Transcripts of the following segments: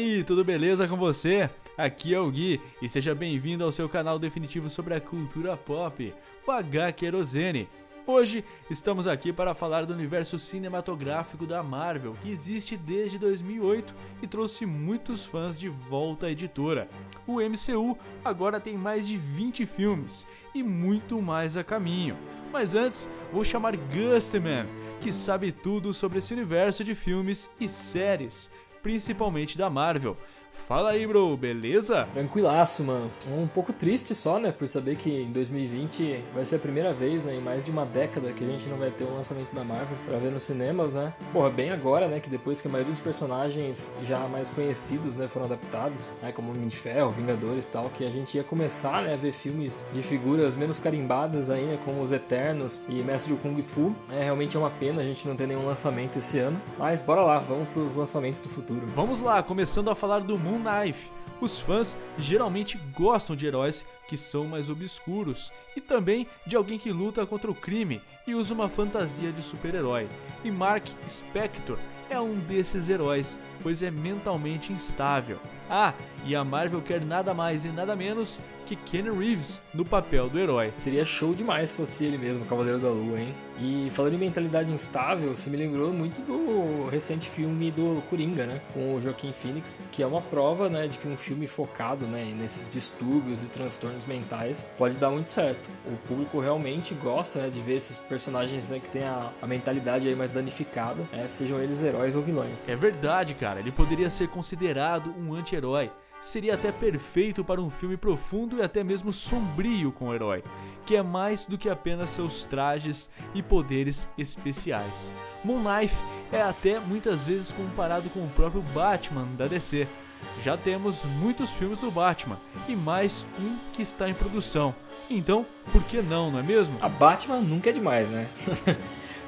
aí, tudo beleza com você? Aqui é o Gui e seja bem-vindo ao seu canal definitivo sobre a cultura pop, o H Querosene. Hoje estamos aqui para falar do universo cinematográfico da Marvel, que existe desde 2008 e trouxe muitos fãs de volta à editora. O MCU agora tem mais de 20 filmes e muito mais a caminho. Mas antes, vou chamar Gustman, que sabe tudo sobre esse universo de filmes e séries, principalmente da Marvel. Fala aí, bro, beleza? Tranquilaço, mano. Um pouco triste só, né? Por saber que em 2020 vai ser a primeira vez, né? Em mais de uma década que a gente não vai ter um lançamento da Marvel pra ver nos cinemas, né? Porra, bem agora, né? Que depois que a maioria dos personagens já mais conhecidos, né? Foram adaptados, né? Como Homem de Ferro, Vingadores e tal, que a gente ia começar, né? A ver filmes de figuras menos carimbadas aí, né? Como os Eternos e Mestre do Kung Fu. É, realmente é uma pena a gente não ter nenhum lançamento esse ano. Mas bora lá, vamos pros lançamentos do futuro. Vamos lá, começando a falar do Moon Knife. Os fãs geralmente gostam de heróis que são mais obscuros e também de alguém que luta contra o crime e usa uma fantasia de super-herói. E Mark Spector é um desses heróis, pois é mentalmente instável. Ah, e a Marvel quer nada mais e nada menos que Ken Reeves no papel do herói. Seria show demais se fosse ele mesmo, Cavaleiro da Lua, hein? E falando em mentalidade instável, se me lembrou muito do recente filme do Coringa, né? Com o Joaquim Phoenix, que é uma prova, né, de que um filme focado, né, nesses distúrbios e transtornos mentais pode dar muito certo. O público realmente gosta, né, de ver esses personagens né, que têm a, a mentalidade aí mais danificada, né, sejam eles heróis ou vilões. É verdade, cara. Ele poderia ser considerado um anti-herói seria até perfeito para um filme profundo e até mesmo sombrio com o herói, que é mais do que apenas seus trajes e poderes especiais. Moon Knife é até muitas vezes comparado com o próprio Batman da DC. Já temos muitos filmes do Batman e mais um que está em produção. Então, por que não, não é mesmo? A Batman nunca é demais, né?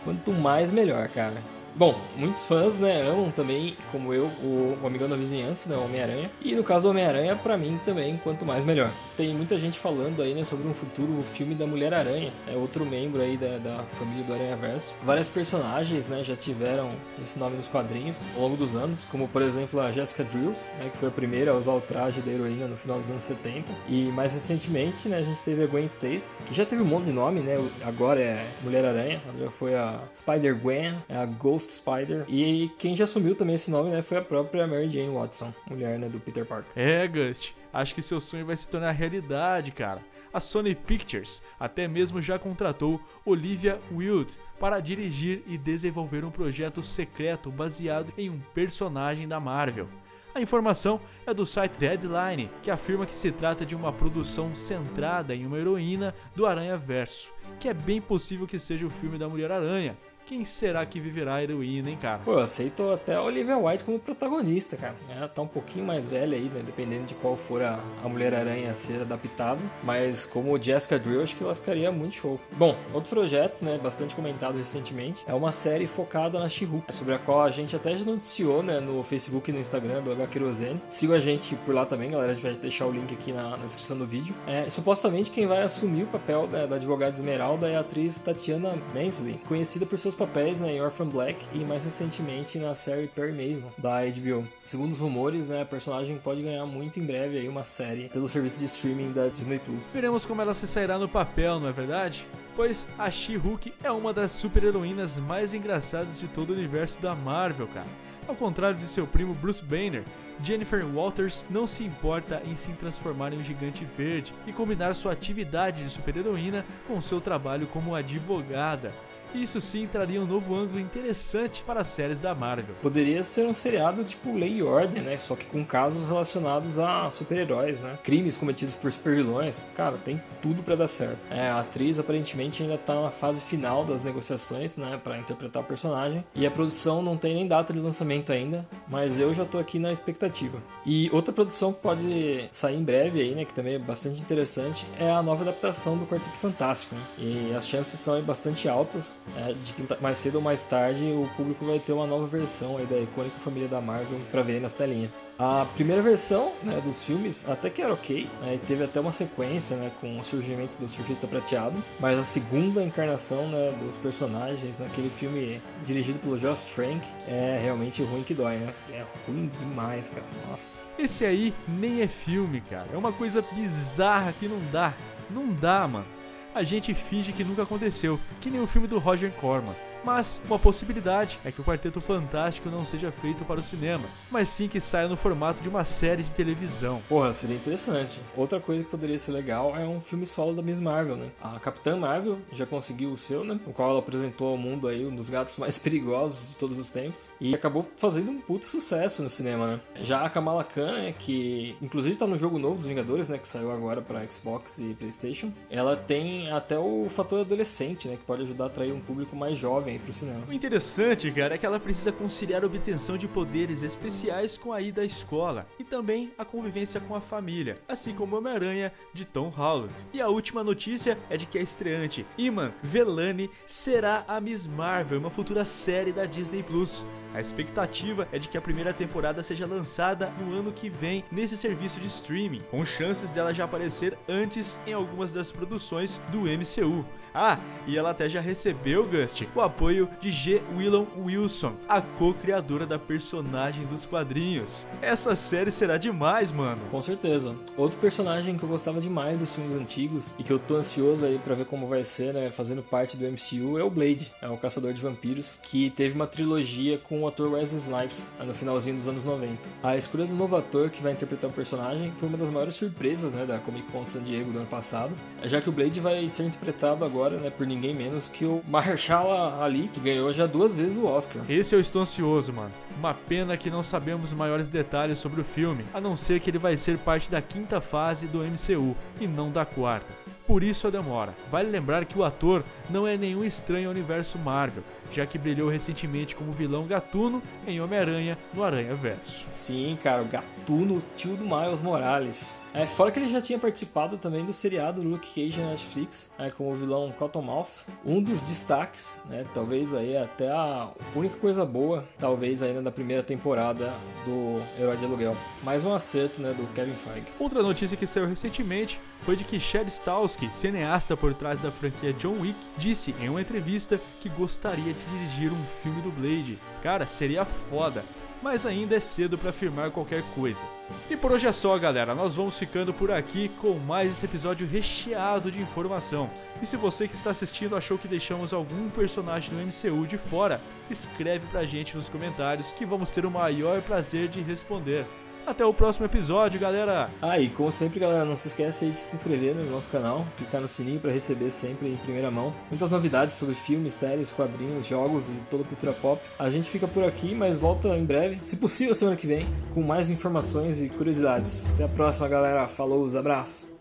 Quanto mais melhor, cara. Bom, muitos fãs, né, amam também, como eu, o, o Amigão da Vizinhança, né, o Homem-Aranha. E no caso do Homem-Aranha, para mim também, quanto mais melhor. Tem muita gente falando aí, né, sobre um futuro filme da Mulher-Aranha, é outro membro aí da, da família do Aranha-Verso. Várias personagens, né, já tiveram esse nome nos quadrinhos ao longo dos anos, como por exemplo a Jessica Drill, né, que foi a primeira a usar o traje da heroína no final dos anos 70. E mais recentemente, né, a gente teve a Gwen Stacy, que já teve um monte de nome, né, agora é Mulher-Aranha, já foi a Spider-Gwen, é a Ghost Ghost Spider. E quem já assumiu também esse nome, né, foi a própria Mary Jane Watson, mulher, né, do Peter Parker. É, Gust, acho que seu sonho vai se tornar realidade, cara. A Sony Pictures até mesmo já contratou Olivia Wilde para dirigir e desenvolver um projeto secreto baseado em um personagem da Marvel. A informação é do site Deadline, que afirma que se trata de uma produção centrada em uma heroína do Aranha Verso, que é bem possível que seja o filme da Mulher-Aranha, quem será que viverá a heroína, hein, cara? Pô, eu aceito até a Olivia White como protagonista, cara. Ela tá um pouquinho mais velha aí, né? Dependendo de qual for a, a Mulher-Aranha a ser adaptada. Mas como Jessica Drill, acho que ela ficaria muito show. Bom, outro projeto, né? Bastante comentado recentemente. É uma série focada na she sobre a qual a gente até já noticiou, né? No Facebook e no Instagram do HQerosene. Siga a gente por lá também, galera. A gente vai deixar o link aqui na, na descrição do vídeo. É, supostamente quem vai assumir o papel né, da advogada Esmeralda é a atriz Tatiana Mansley, conhecida por seus papéis né, em Orphan Black e mais recentemente na série Perry Mason da HBO. Segundo os rumores, né, a personagem pode ganhar muito em breve aí uma série pelo serviço de streaming da Disney Plus. Veremos como ela se sairá no papel, não é verdade? Pois a She-Hulk é uma das super-heroínas mais engraçadas de todo o universo da Marvel, cara. Ao contrário de seu primo Bruce Banner, Jennifer Walters não se importa em se transformar em um gigante verde e combinar sua atividade de super-heroína com seu trabalho como advogada. Isso sim traria um novo ângulo interessante para as séries da Marvel. Poderia ser um seriado tipo Lei e Ordem, né? Só que com casos relacionados a super-heróis, né? Crimes cometidos por super-vilões. Cara, tem tudo para dar certo. É, a atriz aparentemente ainda tá na fase final das negociações, né? Para interpretar o personagem. E a produção não tem nem data de lançamento ainda, mas eu já tô aqui na expectativa. E outra produção que pode sair em breve aí, né? Que também é bastante interessante, é a nova adaptação do Quarteto Fantástico, né? E as chances são bastante altas é, de que mais cedo ou mais tarde o público vai ter uma nova versão aí da icônica família da Marvel para ver nas telinhas. A primeira versão né, dos filmes até que era ok, né, teve até uma sequência né, com o surgimento do surfista prateado, mas a segunda encarnação né, dos personagens naquele filme dirigido pelo Josh Trank é realmente ruim que dói, né? É ruim demais, cara. Nossa. Esse aí nem é filme, cara. É uma coisa bizarra que não dá. Não dá, mano. A gente finge que nunca aconteceu, que nem o filme do Roger Corman. Mas uma possibilidade é que o Quarteto Fantástico não seja feito para os cinemas, mas sim que saia no formato de uma série de televisão. Porra, seria interessante. Outra coisa que poderia ser legal é um filme solo da Miss Marvel, né? A Capitã Marvel já conseguiu o seu, né? O qual ela apresentou ao mundo aí um dos gatos mais perigosos de todos os tempos e acabou fazendo um puto sucesso no cinema, né? Já a Kamala Khan, né, que inclusive tá no jogo novo dos Vingadores, né, que saiu agora para Xbox e PlayStation, ela tem até o fator adolescente, né, que pode ajudar a atrair um público mais jovem aí pro cinema. O interessante, cara, é que ela precisa conciliar a obtenção de poderes especiais com a ida à escola e também a convivência com a família, assim como Homem-Aranha de Tom Holland. E a última notícia é de que a estreante Iman Velani será a Miss Marvel, uma futura série da Disney Plus. A expectativa é de que a primeira temporada seja lançada no ano que vem nesse serviço de streaming, com chances dela já aparecer antes em algumas das produções do MCU. Ah, e ela até já recebeu, Gust, o apoio de G. Willon Wilson, a co-criadora da personagem dos quadrinhos. Essa série será demais, mano. Com certeza. Outro personagem que eu gostava demais dos filmes antigos e que eu tô ansioso aí para ver como vai ser, né, fazendo parte do MCU é o Blade, é o caçador de vampiros, que teve uma trilogia o ator Wesley Snipes no finalzinho dos anos 90. A escolha do novo ator que vai interpretar o personagem foi uma das maiores surpresas, né, da Comic Con San Diego do ano passado, já que o Blade vai ser interpretado agora, né, por ninguém menos que o Mahershala Ali, que ganhou já duas vezes o Oscar. Esse eu estou ansioso, mano. Uma pena que não sabemos maiores detalhes sobre o filme, a não ser que ele vai ser parte da quinta fase do MCU e não da quarta. Por isso a demora. Vale lembrar que o ator não é nenhum estranho ao universo Marvel, já que brilhou recentemente como vilão Gatuno em Homem-Aranha no Aranha Verso. Sim, cara, o Gatuno, tio do Miles Morales. É, fora que ele já tinha participado também do seriado Luke Cage na Netflix, é, como o vilão Cottonmouth. Um dos destaques, né, talvez aí até a única coisa boa, talvez ainda da primeira temporada do Herói de Aluguel. Mais um acerto né, do Kevin Feige. Outra notícia que saiu recentemente foi de que Chad Stahelski, cineasta por trás da franquia John Wick, disse em uma entrevista que gostaria de dirigir um filme do Blade. Cara, seria foda mas ainda é cedo para afirmar qualquer coisa. E por hoje é só, galera. Nós vamos ficando por aqui com mais esse episódio recheado de informação. E se você que está assistindo achou que deixamos algum personagem do MCU de fora, escreve pra gente nos comentários que vamos ter o maior prazer de responder. Até o próximo episódio, galera. Ah, e como sempre, galera, não se esquece de se inscrever no nosso canal, clicar no sininho para receber sempre em primeira mão muitas novidades sobre filmes, séries, quadrinhos, jogos e toda a cultura pop. A gente fica por aqui, mas volta em breve, se possível semana que vem, com mais informações e curiosidades. Até a próxima, galera. Falou, abraço.